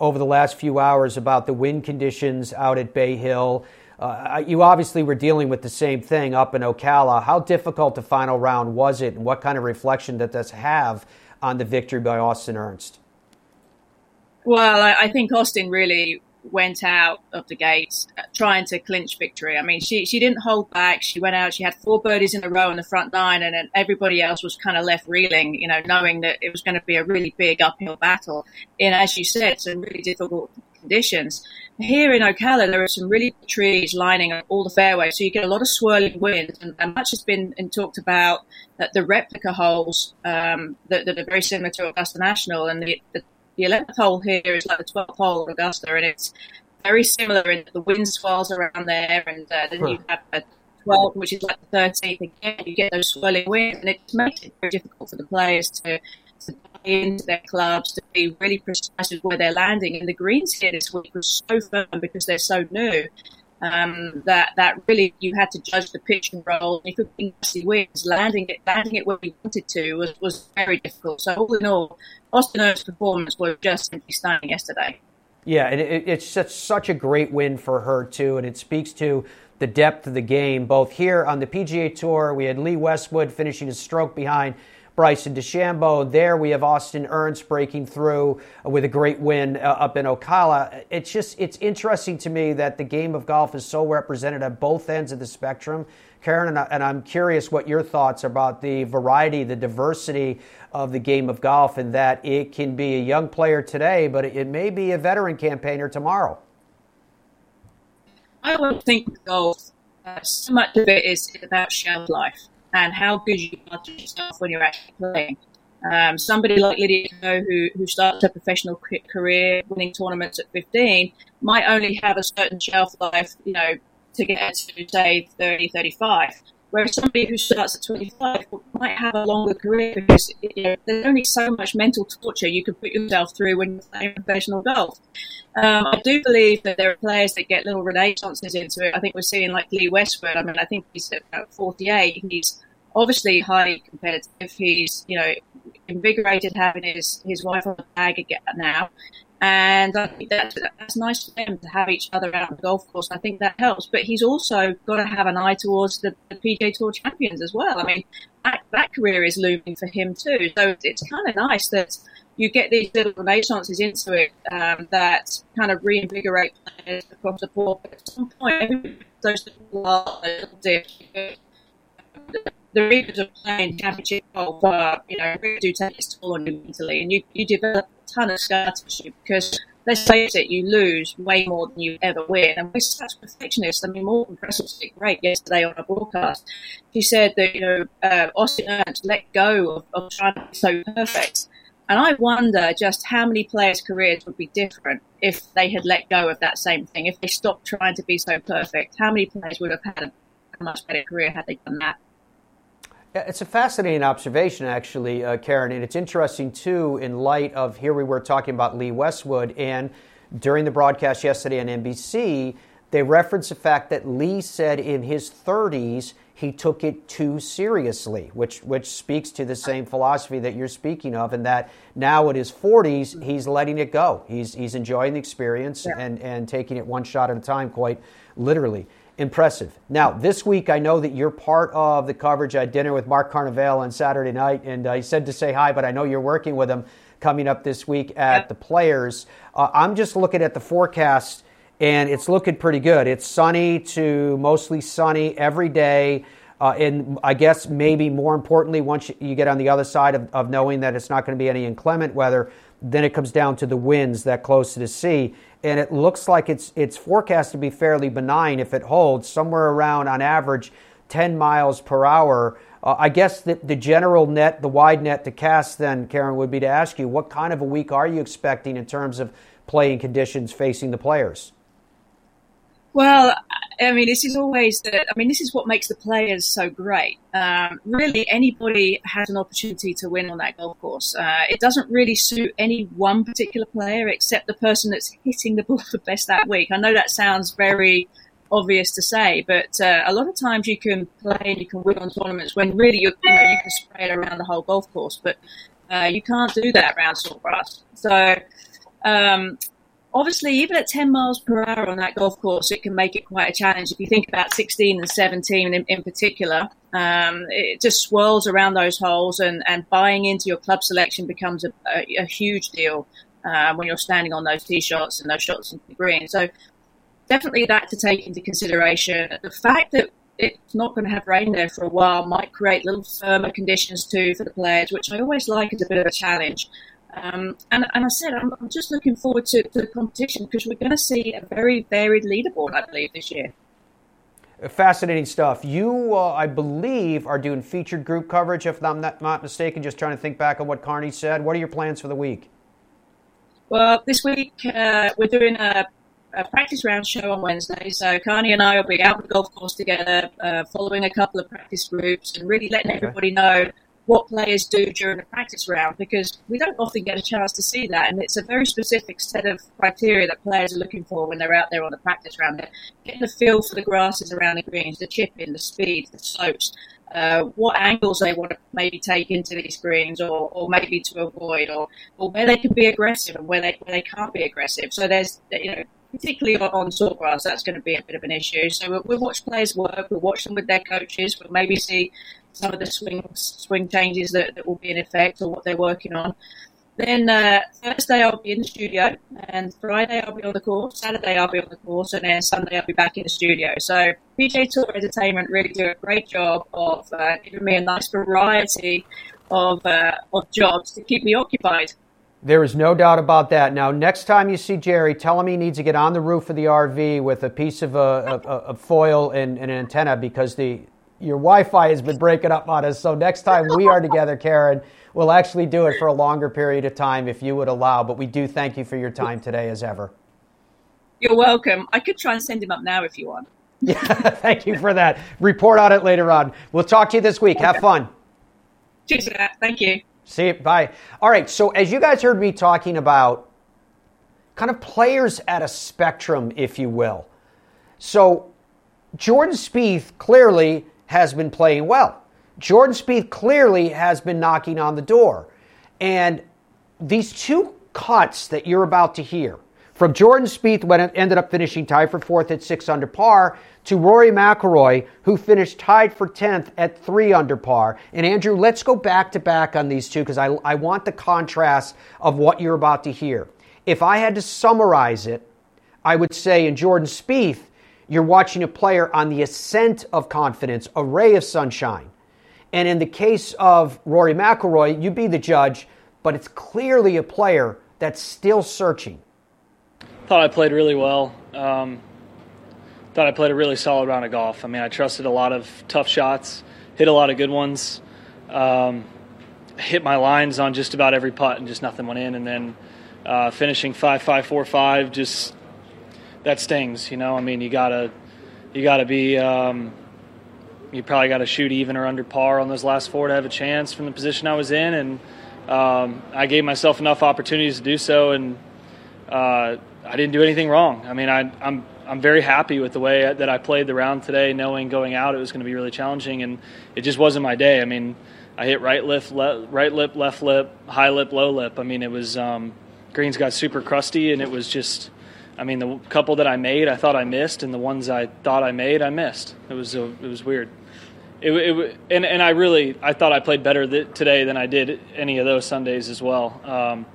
over the last few hours about the wind conditions out at Bay Hill uh, you obviously were dealing with the same thing up in Ocala. How difficult the final round was it, and what kind of reflection did this have on the victory by Austin Ernst? Well, I, think Austin really went out of the gates uh, trying to clinch victory. I mean, she, she didn't hold back. She went out, she had four birdies in a row on the front nine, and everybody else was kind of left reeling, you know, knowing that it was going to be a really big uphill battle in, as you said, some really difficult conditions. Here in Ocala, there are some really trees lining all the fairways, so you get a lot of swirling wind. And, and much has been talked about that the replica holes um, that, that, are very similar to Augusta National, and the, the, the 11th hole here is like the 12th hole of Augusta, and it's very similar in the wind swirls around there, and uh, then you have a 12, which is like the 13th again. You get those swirling winds, and it makes it very difficult for the players to, to into their clubs, to be really precise with where they're landing. And the greens here this week were so firm because they're so new. Um, that that really you had to judge the pitch and roll. If you're nasty winds, landing it landing it where you wanted to was, was very difficult. So all in all, Austin Ernst's performance was just simply stunning yesterday. Yeah, and it, it's such, such a great win for her too, and it speaks to the depth of the game. Both here on the PGA Tour, we had Lee Westwood finishing a stroke behind Bryson DeChambeau. There we have Austin Ernst breaking through with a great win uh, up in Ocala. It's just it's interesting to me that the game of golf is so represented at both ends of the spectrum. Karen, and, I, I'm curious what your thoughts about the variety, the diversity of the game of golf, and that it can be a young player today, but it may be a veteran campaigner tomorrow. I would think golf, uh, so much of it is about shelf life and how good you are to yourself when you're actually playing. Um, somebody like Lydia Ko, who, who started her professional career winning tournaments at 15, might only have a certain shelf life, you know, to get to say 30, 35. Whereas somebody who starts at 25 might have a longer career because you know, there's only so much mental torture you can put yourself through when you're playing professional golf. Um, I do believe that there are players that get little renaissances into it. I think we're seeing like Lee Westwood. I mean, I think he's at 48. He's obviously highly competitive. He's, you know, invigorated having his, his wife on the bag again now. And I think that, that's nice for them to have each other out on the golf course. I think that helps. But he's also got to have an eye towards the, the PGA Tour champions as well. I mean, that, that career is looming for him too. So it's kind of nice that you get these little renaissances into it um, that kind of reinvigorate players across the board. But at some point, those little dips the rigors of playing championship golf, uh, you know, do take its toll on you mentally, and you, you develop ton of scar tissue because let's face it, you lose way more than you ever win. And we're such perfectionists. I mean, Morgan Pressel was great yesterday on a broadcast. She said that, you know, uh, Austin Ernst let go of, of trying to be so perfect. And I wonder just how many players' careers would be different if they had let go of that same thing, if they stopped trying to be so perfect. How many players would have had a much better career had they done that? It's a fascinating observation, actually, uh, Karen, and it's interesting too in light of here we were talking about Lee Westwood, and during the broadcast yesterday on NBC, they referenced the fact that Lee said in his 30s he took it too seriously, which which speaks to the same philosophy that you're speaking of, and that now at his 40s he's letting it go. He's he's enjoying the experience yeah. and and taking it one shot at a time, quite literally impressive. Now, this week, I know that you're part of the coverage at dinner with Mark Carnevale on Saturday night, and uh, he said to say hi, but I know you're working with him coming up this week at the Players. Uh, I'm just looking at the forecast, and it's looking pretty good. It's sunny to mostly sunny every day. Uh, and I guess maybe more importantly, once you get on the other side of, of knowing that it's not going to be any inclement weather, then it comes down to the winds that close to the sea and it looks like it's it's forecast to be fairly benign if it holds somewhere around on average 10 miles per hour. Uh, I guess the, the general net, the wide net to cast, then Karen would be to ask you what kind of a week are you expecting in terms of playing conditions facing the players? Well, I mean, this is always the, I mean, this is what makes the players so great. Um, really, anybody has an opportunity to win on that golf course. Uh, it doesn't really suit any one particular player except the person that's hitting the ball the best that week. I know that sounds very obvious to say, but uh, a lot of times you can play and you can win on tournaments when really you know you can spray it around the whole golf course, but uh, you can't do that around Sawgrass. So um, obviously, even at 10 miles per hour on that golf course, it can make it quite a challenge. If you think about 16 and 17 in, in particular, um, it just swirls around those holes, and, and buying into your club selection becomes a, a, a huge deal uh, when you're standing on those tee shots and those shots into the green. So, definitely that to take into consideration. The fact that it's not going to have rain there for a while might create little firmer conditions too for the players, which I always like as a bit of a challenge. Um, and, and I said, I'm, I'm just looking forward to, to the competition because we're going to see a very varied leaderboard, I believe, this year. Fascinating stuff. You, uh, I believe, are doing featured group coverage, if I'm not, not mistaken. Just trying to think back on what Carney said. What are your plans for the week? Well, this week uh, we're doing a a practice round show on Wednesday. So Carney and I will be out on the golf course together, uh, following a couple of practice groups and really letting okay. everybody know what players do during the practice round because we don't often get a chance to see that. And it's a very specific set of criteria that players are looking for when they're out there on the practice round. They're getting a feel for the grasses around the greens, the chipping, the speed, the slopes. Uh, what angles they want to maybe take into these greens or, or maybe to avoid or, or where they can be aggressive and where they, where they can't be aggressive. So there's, you know, particularly on, on short grass, that's going to be a bit of an issue. So we'll, we'll watch players work, we'll watch them with their coaches, we'll maybe see some of the swing swing changes that, that will be in effect or what they're working on. Then uh, Thursday I'll be in the studio, and Friday I'll be on the course. Saturday I'll be on the course, and then Sunday I'll be back in the studio. So PGA Tour Entertainment really do a great job of uh, giving me a nice variety of uh, of jobs to keep me occupied. There is no doubt about that. Now, next time you see Jerry, tell him he needs to get on the roof of the RV with a piece of uh, a, a, a foil and, and, an antenna because the your Wi-Fi has been breaking up on us. So next time we are together, Karen, we'll actually do it for a longer period of time if you would allow. But we do thank you for your time today, as ever. You're welcome. I could try and send him up now if you want. Yeah, thank you for that. Report on it later on. We'll talk to you this week. Have fun. Cheers, thank you. See you. Bye. All right. So as you guys heard me talking about kind of players at a spectrum, if you will. So Jordan Spieth clearly has been playing well. Jordan Spieth clearly has been knocking on the door. And these two cuts that you're about to hear from Jordan Spieth it ended up finishing tied for fourth at six under par to Rory McIlroy who finished tied for 10th at three under par. And Andrew, let's go back to back on these two because I, I want the contrast of what you're about to hear. If I had to summarize it, I would say in Jordan Spieth, you're watching a player on the ascent of confidence, a ray of sunshine. And in the case of Rory McIlroy, you be the judge, but it's clearly a player that's still searching. Thought I played really well. Um, thought I played a really solid round of golf. I mean, I trusted a lot of tough shots, hit a lot of good ones, um, hit my lines on just about every putt, and just nothing went in. And then uh, finishing five, five, four, five, just that stings. You know, I mean, you gotta you gotta be um, you probably got to shoot even or under par on those last four to have a chance from the position I was in, and um, I gave myself enough opportunities to do so, and uh, I didn't do anything wrong. I mean, I, am I'm, I'm very happy with the way that I played the round today, knowing going out it was going to be really challenging, and it just wasn't my day. I mean, I hit right lip, le- right lip, left lip, high lip, low lip. I mean, it was um, greens got super crusty, and it was just I mean, the couple that I made, I thought I missed, and the ones I thought I made, I missed. It was it was weird. It, it and and I really I thought I played better th- today than I did any of those Sundays as well. Um,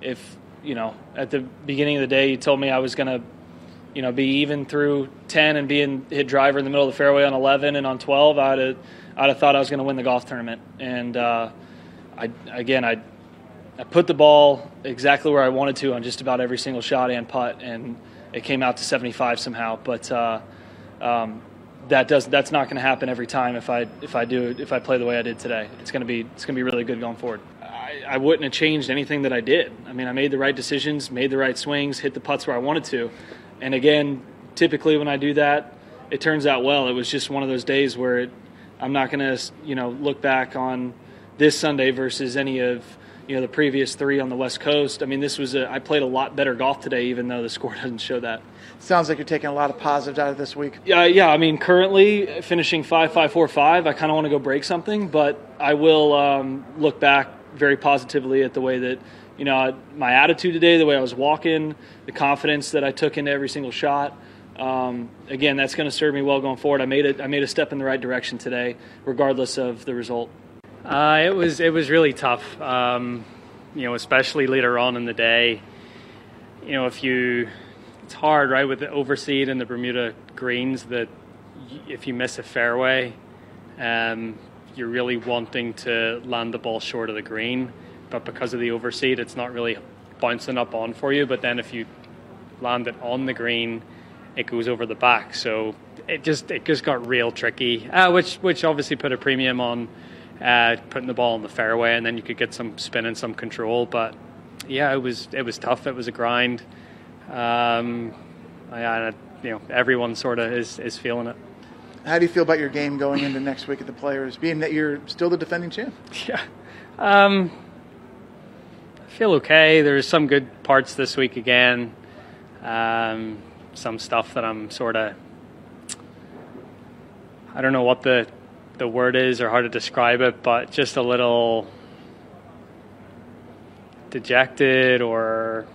if you know, at the beginning of the day, you told me I was going to, you know, be even through ten and be in hit driver in the middle of the fairway on eleven and on twelve, I'd have I'd have thought I was going to win the golf tournament. And uh, I again I I put the ball exactly where I wanted to on just about every single shot and putt, and it came out to 75 somehow. But uh, um, that does that's not going to happen every time if I if I do if I play the way I did today. It's going to be it's going to be really good going forward. I, I wouldn't have changed anything that I did. I mean, I made the right decisions, made the right swings, hit the putts where I wanted to, and again, typically when I do that, it turns out well. It was just one of those days where it, I'm not going to you know look back on this Sunday versus any of you know the previous three on the West Coast. I mean, this was a, I played a lot better golf today, even though the score doesn't show that. Sounds like you're taking a lot of positives out of this week. Yeah, yeah. I mean, currently finishing five, five, four, five. I kind of want to go break something, but I will um, look back very positively at the way that you know my attitude today, the way I was walking, the confidence that I took into every single shot. Um, again, that's going to serve me well going forward. I made it. I made a step in the right direction today, regardless of the result. Uh, it was it was really tough. Um, you know, especially later on in the day. You know, if you, it's hard, right, with the overseed and the Bermuda greens that if you miss a fairway, um, you're really wanting to land the ball short of the green, but because of the overseed, it's not really bouncing up on for you. But then if you land it on the green, it goes over the back. So it just it just got real tricky, uh, which which obviously put a premium on uh, putting the ball in the fairway, and then you could get some spin and some control. But yeah, it was it was tough. It was a grind. Um, I, you know, everyone sort of is, is feeling it. How do you feel about your game going into next week at the Players, being that you're still the defending champ? Yeah. Um, I feel okay. There's some good parts this week again. Um, some stuff that I'm sort of I don't know what the the word is or how to describe it, but just a little dejected or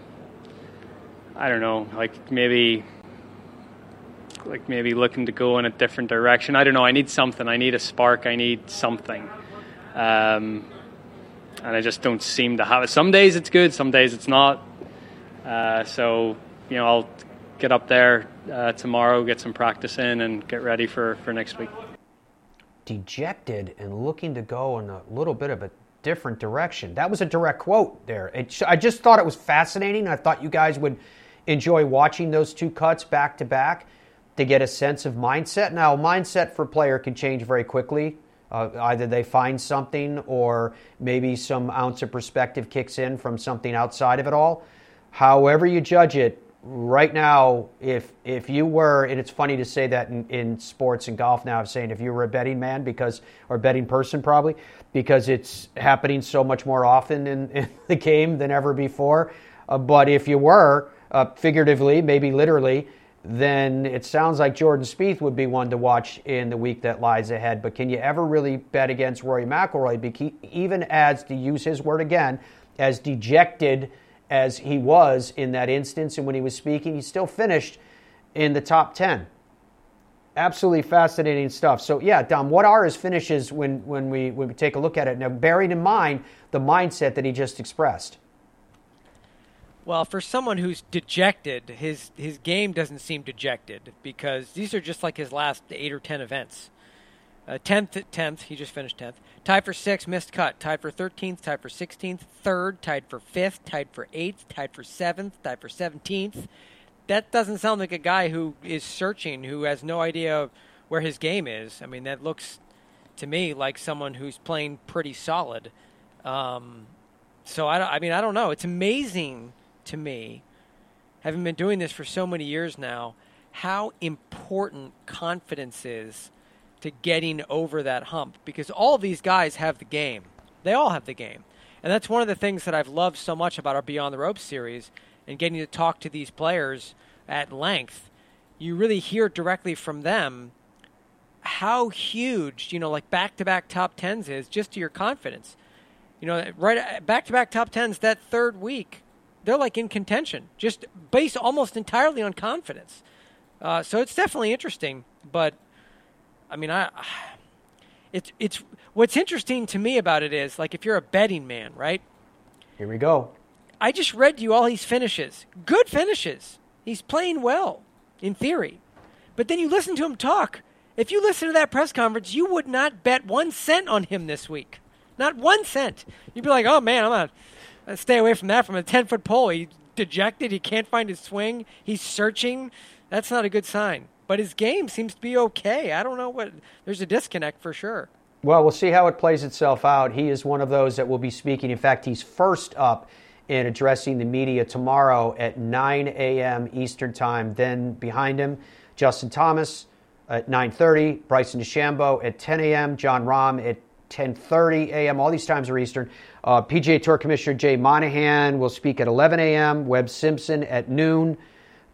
I don't know, like maybe like maybe looking to go in a different direction. I don't know. I need something. I need a spark. I need something. Um, and I just don't seem to have it. Some days it's good, some days it's not. Uh, so, you know, I'll get up there uh, tomorrow, get some practice in, and get ready for, for next week. Dejected and looking to go in a little bit of a different direction. That was a direct quote there. It, I just thought it was fascinating. I thought you guys would enjoy watching those two cuts back to back to get a sense of mindset. Now, mindset for player can change very quickly. Uh, either they find something or maybe some ounce of perspective kicks in from something outside of it all. However, you judge it, right now, if if you were, and it's funny to say that in, in sports and golf now, I'm saying if you were a betting man because or betting person probably because it's happening so much more often in, in the game than ever before. Uh, but if you were, uh, figuratively, maybe literally, then it sounds like Jordan Spieth would be one to watch in the week that lies ahead. But can you ever really bet against Rory McIlroy? Because even as, to use his word again, as dejected as he was in that instance and when he was speaking, he still finished in the top 10. Absolutely fascinating stuff. So, yeah, Dom, what are his finishes when, when, we, when we take a look at it? Now, bearing in mind the mindset that he just expressed. Well, for someone who's dejected, his his game doesn't seem dejected because these are just like his last eight or ten events. Uh, tenth, tenth, he just finished tenth. Tied for sixth, missed cut. Tied for thirteenth, tied for sixteenth, third, tied for fifth, tied for eighth, tied for seventh, tied for seventeenth. That doesn't sound like a guy who is searching, who has no idea where his game is. I mean, that looks to me like someone who's playing pretty solid. Um, so I, I mean, I don't know. It's amazing to me, having been doing this for so many years now, how important confidence is to getting over that hump because all these guys have the game. They all have the game. And that's one of the things that I've loved so much about our Beyond the Ropes series and getting to talk to these players at length. You really hear directly from them how huge, you know, like back to back top tens is just to your confidence. You know, right back to back top tens that third week they're like in contention, just based almost entirely on confidence. Uh, so it's definitely interesting, but I mean, I it's it's what's interesting to me about it is like if you're a betting man, right? Here we go. I just read you all his finishes, good finishes. He's playing well, in theory, but then you listen to him talk. If you listen to that press conference, you would not bet one cent on him this week. Not one cent. You'd be like, "Oh man, I'm not." Uh, stay away from that. From a ten foot pole, he's dejected. He can't find his swing. He's searching. That's not a good sign. But his game seems to be okay. I don't know what. There's a disconnect for sure. Well, we'll see how it plays itself out. He is one of those that will be speaking. In fact, he's first up in addressing the media tomorrow at 9 a.m. Eastern Time. Then behind him, Justin Thomas at 9:30, Bryson DeChambeau at 10 a.m., Jon Rahm at 10:30 a.m. All these times are Eastern. Uh, PGA Tour Commissioner Jay Monahan will speak at 11 a.m. Webb Simpson at noon.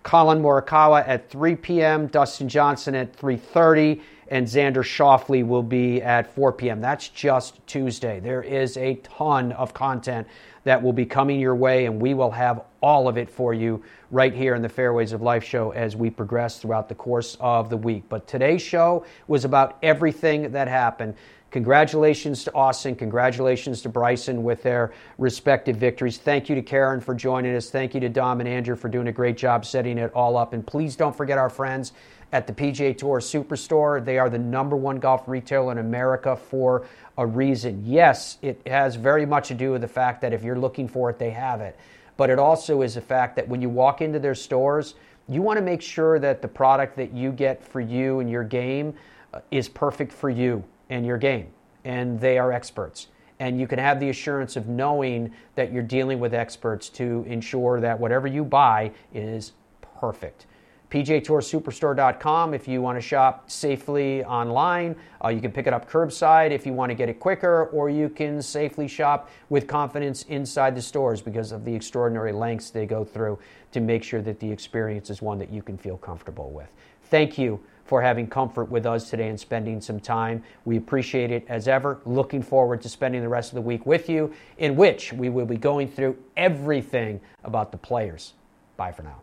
Collin Morikawa at 3 p.m. Dustin Johnson at 3:30, and Xander Schauffele will be at 4 p.m. That's just Tuesday. There is a ton of content that will be coming your way, and we will have all of it for you right here in the Fairways of Life show as we progress throughout the course of the week. But today's show was about everything that happened. Congratulations to Austin. Congratulations to Bryson with their respective victories. Thank you to Karen for joining us. Thank you to Dom and Andrew for doing a great job setting it all up. And please don't forget our friends at the PGA Tour Superstore. They are the number one golf retailer in America for a reason. Yes, it has very much to do with the fact that if you're looking for it, they have it. But it also is the fact that when you walk into their stores, you want to make sure that the product that you get for you and your game uh, is perfect for you and your game, and they are experts. And you can have the assurance of knowing that you're dealing with experts to ensure that whatever you buy is perfect. PGATourSuperstore.com if you want to shop safely online. Uh, you can pick it up curbside if you want to get it quicker, or you can safely shop with confidence inside the stores because of the extraordinary lengths they go through to make sure that the experience is one that you can feel comfortable with. Thank you for having comfort with us today and spending some time. We appreciate it as ever. Looking forward to spending the rest of the week with you, in which we will be going through everything about the players. Bye for now.